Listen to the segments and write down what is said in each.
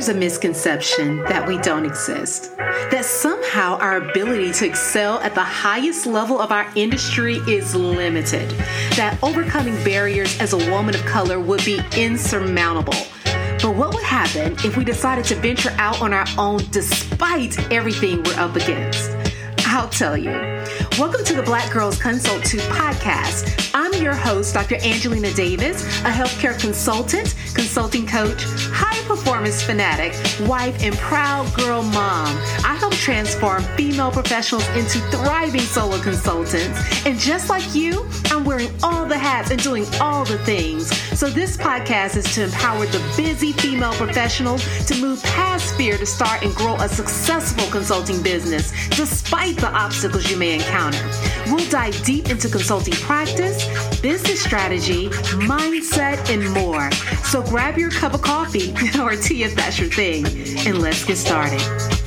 there's a misconception that we don't exist, that somehow our ability to excel at the highest level of our industry is limited, that overcoming barriers as a woman of color would be insurmountable. But what would happen if we decided to venture out on our own despite everything we're up against? I'll tell you. Welcome to the Black Girls Consult 2 podcast. I'm your host, Dr. Angelina Davis, a healthcare consultant, consulting coach, high performance fanatic, wife, and proud girl mom. I help transform female professionals into thriving solo consultants. And just like you, I'm wearing all the hats and doing all the things. So this podcast is to empower the busy female professional to move past fear to start and grow a successful consulting business despite the obstacles you may encounter. We'll dive deep into consulting practice, business strategy, mindset, and more. So grab your cup of coffee or tea if that's your thing, and let's get started.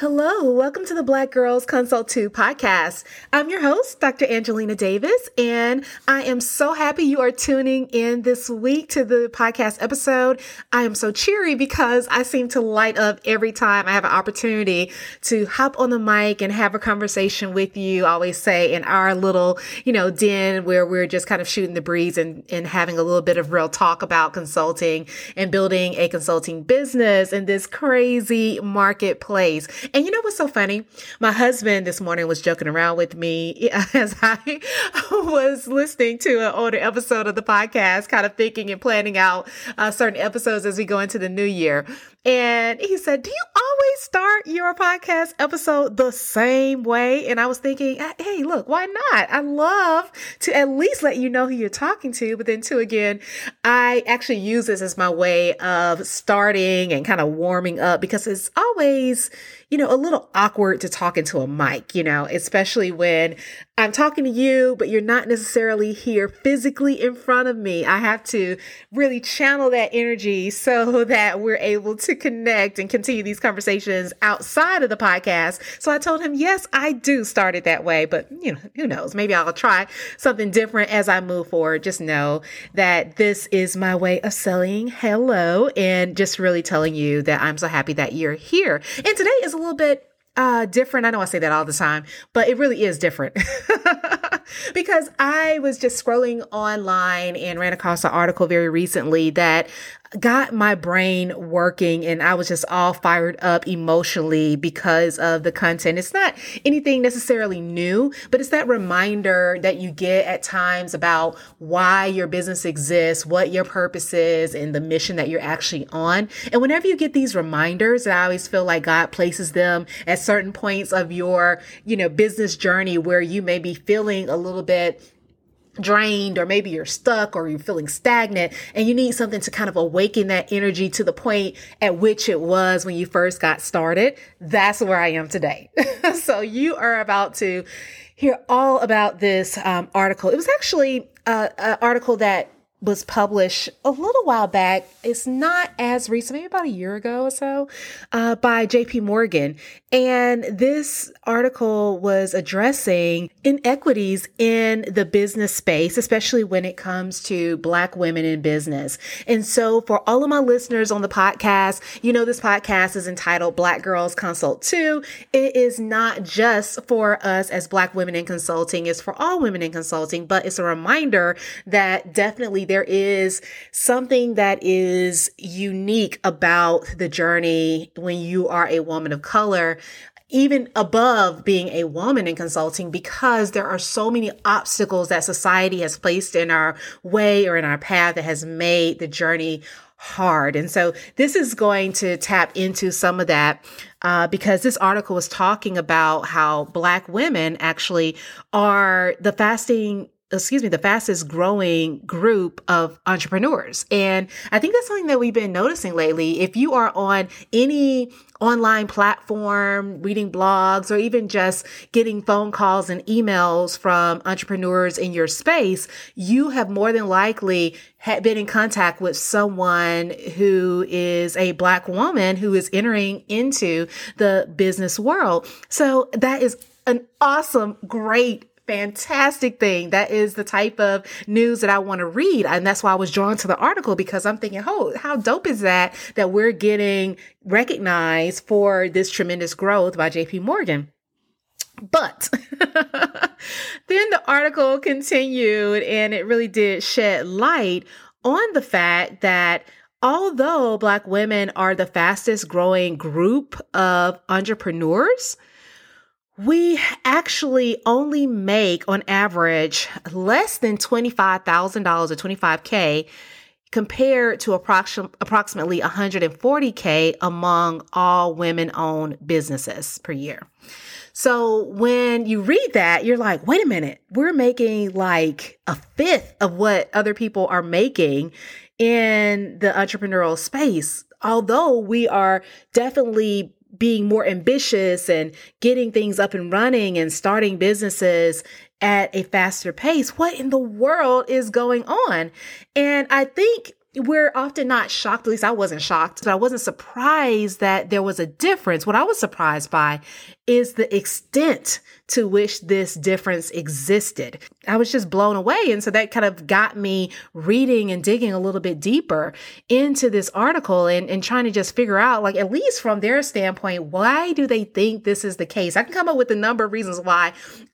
Hello. Welcome to the Black Girls Consult 2 podcast. I'm your host, Dr. Angelina Davis, and I am so happy you are tuning in this week to the podcast episode. I am so cheery because I seem to light up every time I have an opportunity to hop on the mic and have a conversation with you. I always say in our little, you know, den where we're just kind of shooting the breeze and, and having a little bit of real talk about consulting and building a consulting business in this crazy market place. And you know what's so funny? My husband this morning was joking around with me as I was listening to an older episode of the podcast, kind of thinking and planning out uh, certain episodes as we go into the new year. And he said, Do you always start your podcast episode the same way? And I was thinking, Hey, look, why not? I love to at least let you know who you're talking to. But then, too, again, I actually use this as my way of starting and kind of warming up because it's always, you know, a little awkward to talk into a mic, you know, especially when I'm talking to you, but you're not necessarily here physically in front of me. I have to really channel that energy so that we're able to connect and continue these conversations outside of the podcast. So I told him, yes, I do start it that way, but you know, who knows? Maybe I'll try something different as I move forward. Just know that this is my way of saying hello and just really telling you that I'm so happy that you're here. And today is a little bit uh, different. I know I say that all the time, but it really is different. because I was just scrolling online and ran across an article very recently that got my brain working and I was just all fired up emotionally because of the content. It's not anything necessarily new, but it's that reminder that you get at times about why your business exists, what your purpose is, and the mission that you're actually on. And whenever you get these reminders, I always feel like God places them at certain points of your, you know, business journey where you may be feeling a little bit drained or maybe you're stuck or you're feeling stagnant and you need something to kind of awaken that energy to the point at which it was when you first got started. That's where I am today. so you are about to hear all about this um, article. It was actually uh, an article that was published a little while back. It's not as recent, maybe about a year ago or so, uh, by JP Morgan. And this article was addressing inequities in the business space, especially when it comes to Black women in business. And so for all of my listeners on the podcast, you know, this podcast is entitled Black Girls Consult 2. It is not just for us as Black women in consulting, it's for all women in consulting, but it's a reminder that definitely there is something that is unique about the journey when you are a woman of color even above being a woman in consulting because there are so many obstacles that society has placed in our way or in our path that has made the journey hard. And so this is going to tap into some of that uh, because this article was talking about how Black women actually are the fasting excuse me, the fastest growing group of entrepreneurs. And I think that's something that we've been noticing lately. If you are on any online platform, reading blogs, or even just getting phone calls and emails from entrepreneurs in your space, you have more than likely been in contact with someone who is a black woman who is entering into the business world. So that is an awesome, great fantastic thing. That is the type of news that I want to read. And that's why I was drawn to the article because I'm thinking, oh, how dope is that that we're getting recognized for this tremendous growth by JP Morgan. But then the article continued and it really did shed light on the fact that although Black women are the fastest growing group of entrepreneurs, we actually only make on average less than $25,000 or 25K compared to approximately 140K among all women owned businesses per year. So when you read that, you're like, wait a minute, we're making like a fifth of what other people are making in the entrepreneurial space. Although we are definitely being more ambitious and getting things up and running and starting businesses at a faster pace. What in the world is going on? And I think we're often not shocked, at least I wasn't shocked, but I wasn't surprised that there was a difference. What I was surprised by is the extent to which this difference existed. I was just blown away. And so that kind of got me reading and digging a little bit deeper into this article and, and trying to just figure out, like, at least from their standpoint, why do they think this is the case? I can come up with a number of reasons why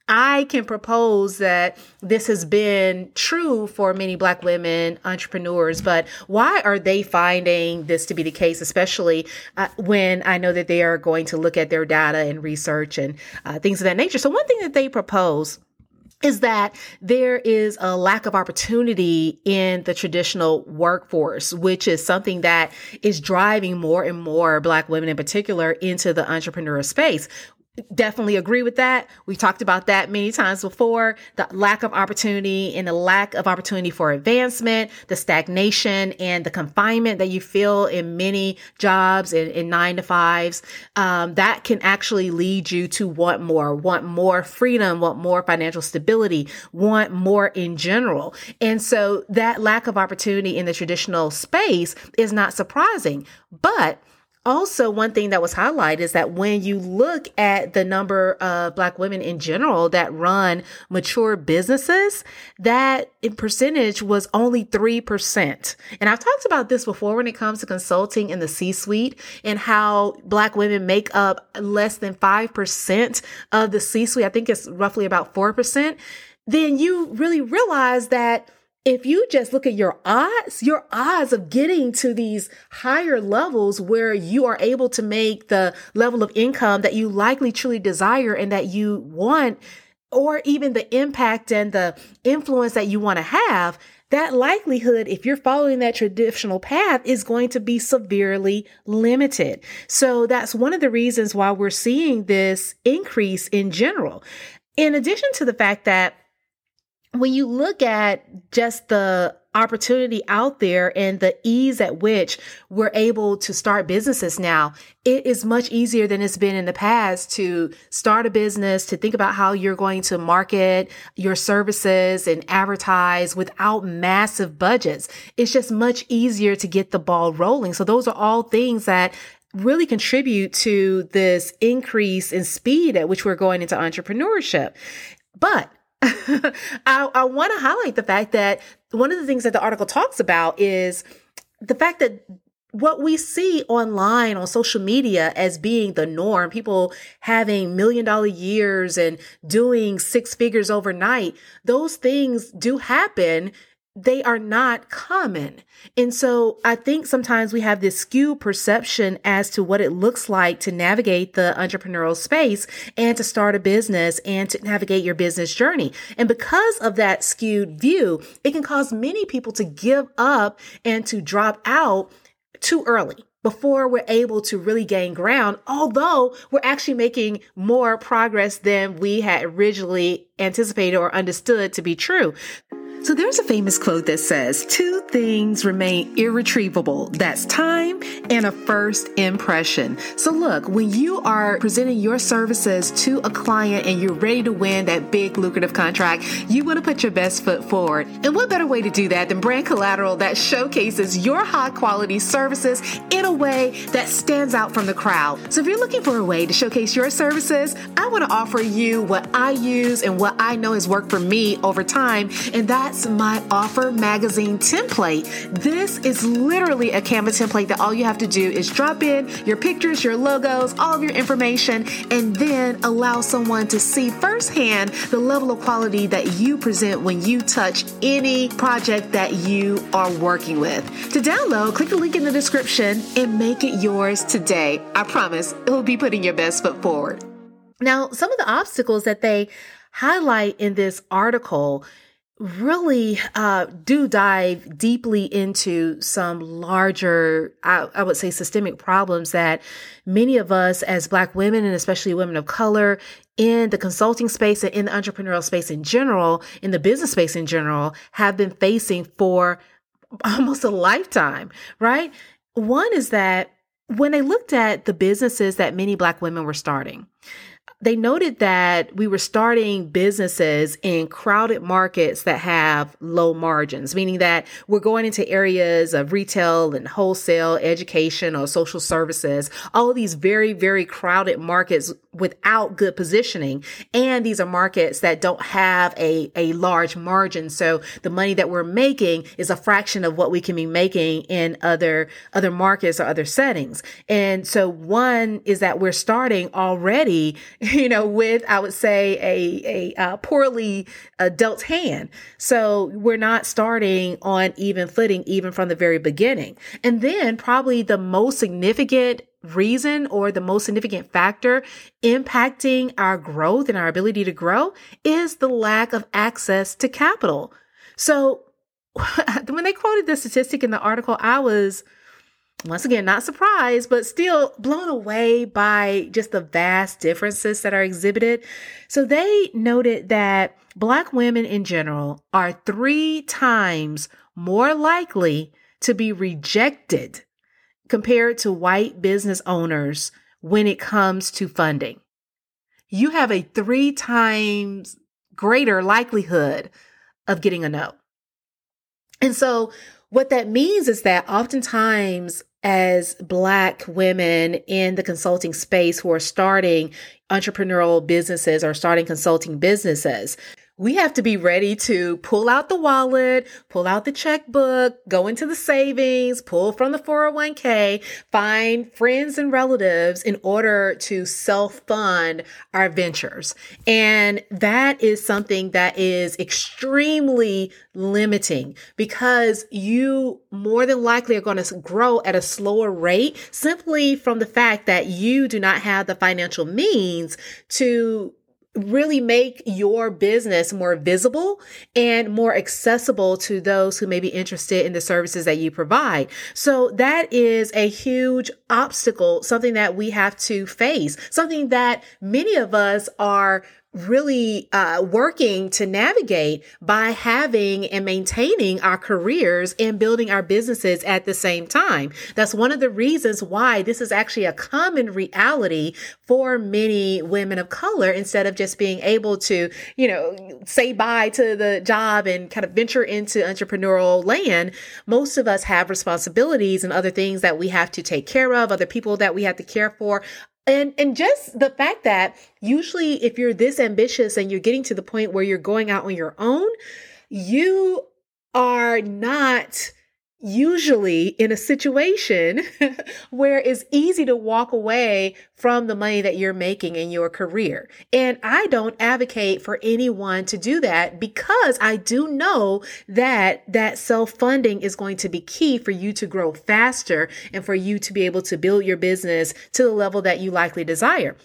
I can propose that this has been true for many Black women entrepreneurs, but why are they finding this to be the case, especially uh, when I know that they are going to look at their data and research and uh, things of that nature? So, one thing that they propose is that there is a lack of opportunity in the traditional workforce, which is something that is driving more and more Black women in particular into the entrepreneur space definitely agree with that. We talked about that many times before. The lack of opportunity and the lack of opportunity for advancement, the stagnation and the confinement that you feel in many jobs in, in nine to fives. Um, that can actually lead you to want more, want more freedom, want more financial stability, want more in general. And so that lack of opportunity in the traditional space is not surprising, but also, one thing that was highlighted is that when you look at the number of Black women in general that run mature businesses, that in percentage was only 3%. And I've talked about this before when it comes to consulting in the C suite and how Black women make up less than 5% of the C suite. I think it's roughly about 4%. Then you really realize that if you just look at your odds, your odds of getting to these higher levels where you are able to make the level of income that you likely truly desire and that you want, or even the impact and the influence that you want to have, that likelihood, if you're following that traditional path, is going to be severely limited. So that's one of the reasons why we're seeing this increase in general. In addition to the fact that when you look at just the opportunity out there and the ease at which we're able to start businesses now, it is much easier than it's been in the past to start a business, to think about how you're going to market your services and advertise without massive budgets. It's just much easier to get the ball rolling. So those are all things that really contribute to this increase in speed at which we're going into entrepreneurship. But I, I want to highlight the fact that one of the things that the article talks about is the fact that what we see online on social media as being the norm, people having million dollar years and doing six figures overnight, those things do happen they are not common. And so I think sometimes we have this skewed perception as to what it looks like to navigate the entrepreneurial space and to start a business and to navigate your business journey. And because of that skewed view, it can cause many people to give up and to drop out too early before we're able to really gain ground, although we're actually making more progress than we had originally anticipated or understood to be true. So there's a famous quote that says, Two things remain irretrievable that's time and a first impression. So look, when you are presenting your services to a client and you're ready to win that big lucrative contract, you want to put your best foot forward. And what better way to do that than brand collateral that showcases your high quality services in a way that stands out from the crowd? So if you're looking for a way to showcase your services, I want to offer you what I use and what I know has worked for me over time, and that that's my offer magazine template. This is literally a Canva template that all you have to do is drop in your pictures, your logos, all of your information, and then allow someone to see firsthand the level of quality that you present when you touch any project that you are working with. To download, click the link in the description and make it yours today. I promise it will be putting your best foot forward. Now, some of the obstacles that they highlight in this article really uh, do dive deeply into some larger, I, I, would say, systemic problems that many of us as Black women and especially women of color in the consulting space and in the entrepreneurial space in general, in the business space in general, have been facing for almost a lifetime, right? One is that when they looked at the businesses that many Black women were starting, they noted that we were starting businesses in crowded markets that have low margins, meaning that we're going into areas of retail and wholesale, education, or social services, all these very, very crowded markets without good positioning. And these are markets that don't have a, a large margin. So the money that we're making is a fraction of what we can be making in other, other markets or other settings. And so one is that we're starting already you know, with, I would say, a, a poorly uh, dealt hand. So we're not starting on even footing, even from the very beginning. And then probably the most significant reason or the most significant factor impacting our growth and our ability to grow is the lack of access to capital. So when they quoted the statistic in the article, I was once again, not surprised, but still blown away by just the vast differences that are exhibited. So they noted that Black women in general are three times more likely to be rejected compared to white business owners when it comes to funding. You have a three times greater likelihood of getting a no. And so what that means is that oftentimes as Black women in the consulting space who are starting entrepreneurial businesses or starting consulting businesses, we have to be ready to pull out the wallet, pull out the checkbook, go into the savings, pull from the 401k, find friends and relatives in order to self fund our ventures. And that is something that is extremely limiting because you more than likely are going to grow at a slower rate simply from the fact that you do not have the financial means to really make your business more visible and more accessible to those who may be interested in the services that you provide. So that is a huge obstacle, something that we have to face, something that many of us are really uh, working to navigate by having and maintaining our careers and building our businesses at the same time. That's one of the reasons why this is actually a common reality for many women of color instead of just being able to, you know, say bye to the job and kind of venture into entrepreneurial land. Most of us have responsibilities and other things that we have to take care of, other people that we have to care for, and and just the fact that usually if you're this ambitious and you're getting to the point where you're going out on your own, you are not usually in a situation where it's easy to walk away from the money that you're making in your career. And I don't advocate for anyone to do that because I do know that that self-funding is going to be key for you to grow faster and for you to be able to build your business to the level that you likely desire.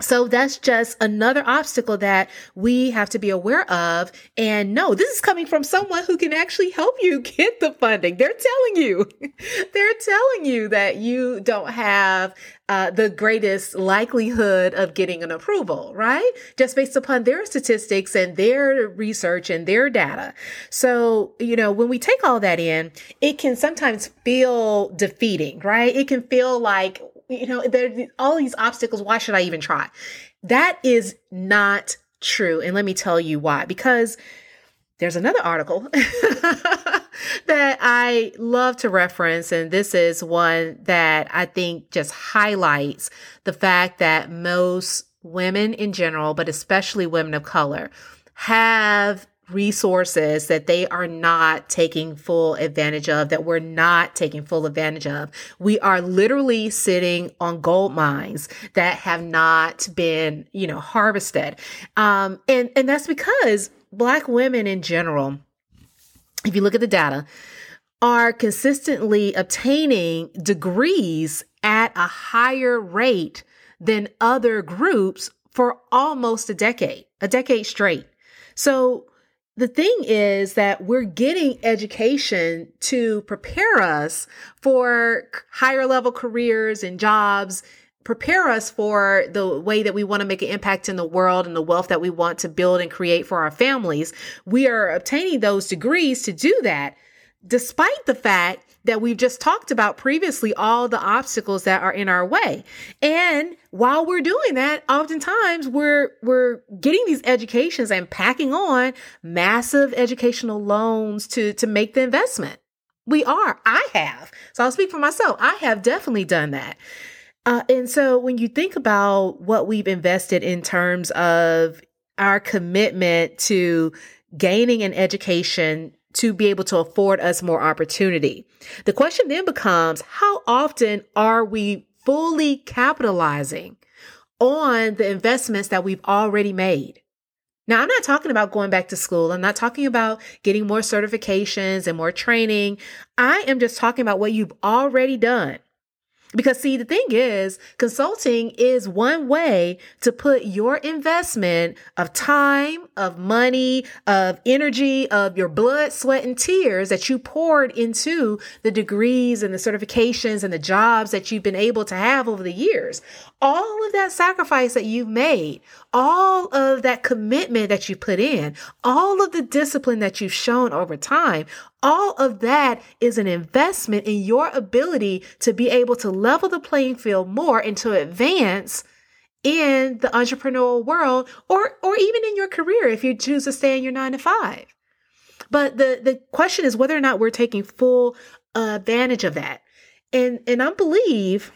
So that's just another obstacle that we have to be aware of. And no, this is coming from someone who can actually help you get the funding. They're telling you, they're telling you that you don't have uh, the greatest likelihood of getting an approval, right? Just based upon their statistics and their research and their data. So, you know, when we take all that in, it can sometimes feel defeating, right? It can feel like, you know, there are all these obstacles. Why should I even try? That is not true. And let me tell you why. Because there's another article that I love to reference, and this is one that I think just highlights the fact that most women in general, but especially women of color, have resources that they are not taking full advantage of, that we're not taking full advantage of. We are literally sitting on gold mines that have not been, you know, harvested. Um, and, and that's because black women in general, if you look at the data, are consistently obtaining degrees at a higher rate than other groups for almost a decade, a decade straight. So the thing is that we're getting education to prepare us for higher level careers and jobs, prepare us for the way that we want to make an impact in the world and the wealth that we want to build and create for our families. We are obtaining those degrees to do that, despite the fact that we've just talked about previously, all the obstacles that are in our way. And while we're doing that, oftentimes we're, we're getting these educations and packing on massive educational loans to, to make the investment. We are. I have. So I'll speak for myself. I have definitely done that. Uh, and so when you think about what we've invested in terms of our commitment to gaining an education to be able to afford us more opportunity. The question then becomes how often are we fully capitalizing on the investments that we've already made? Now, I'm not talking about going back to school. I'm not talking about getting more certifications and more training. I am just talking about what you've already done. Because see, the thing is, consulting is one way to put your investment of time, of money, of energy, of your blood, sweat, and tears that you poured into the degrees and the certifications and the jobs that you've been able to have over the years. All of that sacrifice that you've made, all of that commitment that you put in, all of the discipline that you've shown over time, all of that is an investment in your ability to be able to level the playing field more and to advance in the entrepreneurial world or or even in your career if you choose to stay in your 9 to 5. But the the question is whether or not we're taking full advantage of that. And and I believe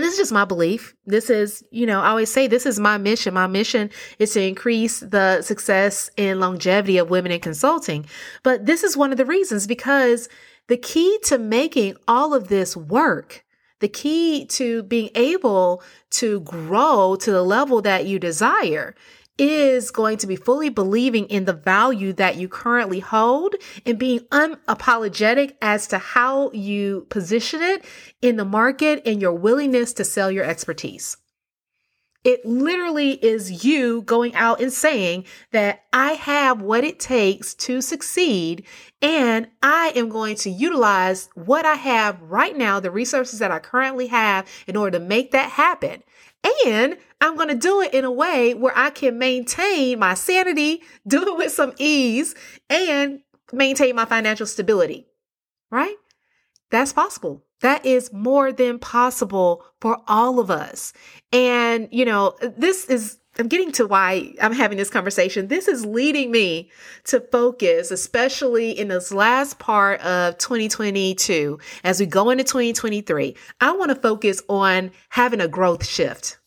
and this is just my belief. This is, you know, I always say this is my mission. My mission is to increase the success and longevity of women in consulting. But this is one of the reasons because the key to making all of this work, the key to being able to grow to the level that you desire is going to be fully believing in the value that you currently hold and being unapologetic as to how you position it in the market and your willingness to sell your expertise. It literally is you going out and saying that I have what it takes to succeed and I am going to utilize what I have right now, the resources that I currently have in order to make that happen. And I'm going to do it in a way where I can maintain my sanity, do it with some ease, and maintain my financial stability. Right? That's possible. That is more than possible for all of us. And, you know, this is I'm getting to why I'm having this conversation. This is leading me to focus, especially in this last part of 2022, as we go into 2023. I want to focus on having a growth shift.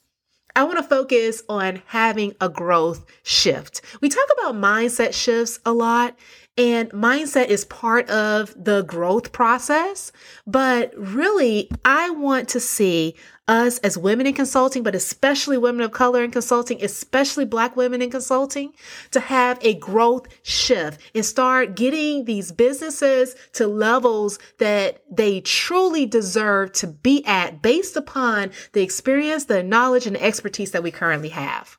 I want to focus on having a growth shift. We talk about mindset shifts a lot, and mindset is part of the growth process. But really, I want to see us as women in consulting, but especially women of color in consulting, especially black women in consulting, to have a growth shift and start getting these businesses to levels that they truly deserve to be at based upon the experience, the knowledge, and the expertise that we currently have.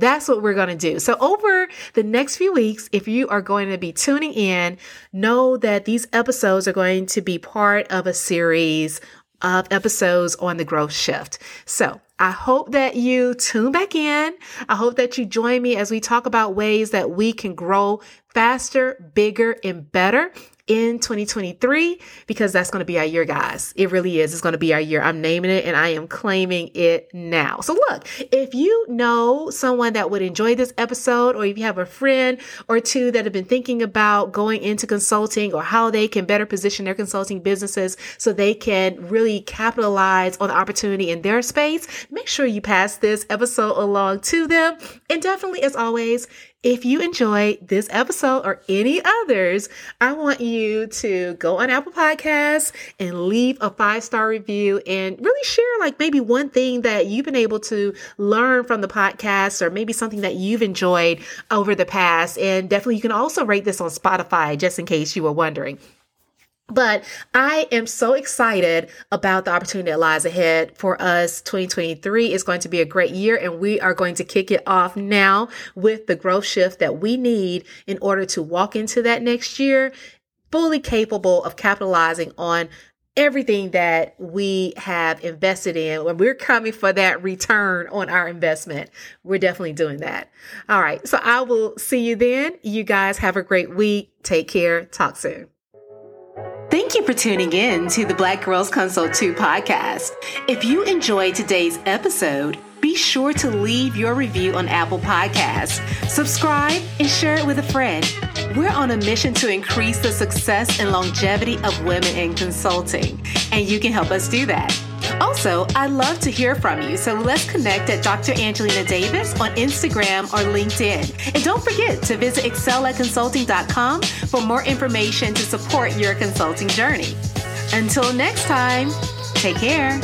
That's what we're going to do. So over the next few weeks, if you are going to be tuning in, know that these episodes are going to be part of a series of episodes on the growth shift. So I hope that you tune back in. I hope that you join me as we talk about ways that we can grow faster, bigger, and better in 2023 because that's going to be our year, guys. It really is. It's going to be our year. I'm naming it and I am claiming it now. So look, if you know someone that would enjoy this episode, or if you have a friend or two that have been thinking about going into consulting or how they can better position their consulting businesses so they can really capitalize on the opportunity in their space, make sure you pass this episode along to them. And definitely, as always, if you enjoy this episode or any others, I want you to go on Apple Podcasts and leave a five star review and really share, like, maybe one thing that you've been able to learn from the podcast or maybe something that you've enjoyed over the past. And definitely, you can also rate this on Spotify just in case you were wondering. But I am so excited about the opportunity that lies ahead for us. 2023 is going to be a great year and we are going to kick it off now with the growth shift that we need in order to walk into that next year fully capable of capitalizing on everything that we have invested in when we're coming for that return on our investment. We're definitely doing that. All right. So I will see you then. You guys have a great week. Take care. Talk soon. Thank you for tuning in to the Black Girls Consult 2 podcast. If you enjoyed today's episode, be sure to leave your review on Apple Podcasts, subscribe, and share it with a friend. We're on a mission to increase the success and longevity of women in consulting, and you can help us do that. Also, I'd love to hear from you, so let's connect at Dr. Angelina Davis on Instagram or LinkedIn. And don't forget to visit excelatconsulting.com for more information to support your consulting journey. Until next time, take care.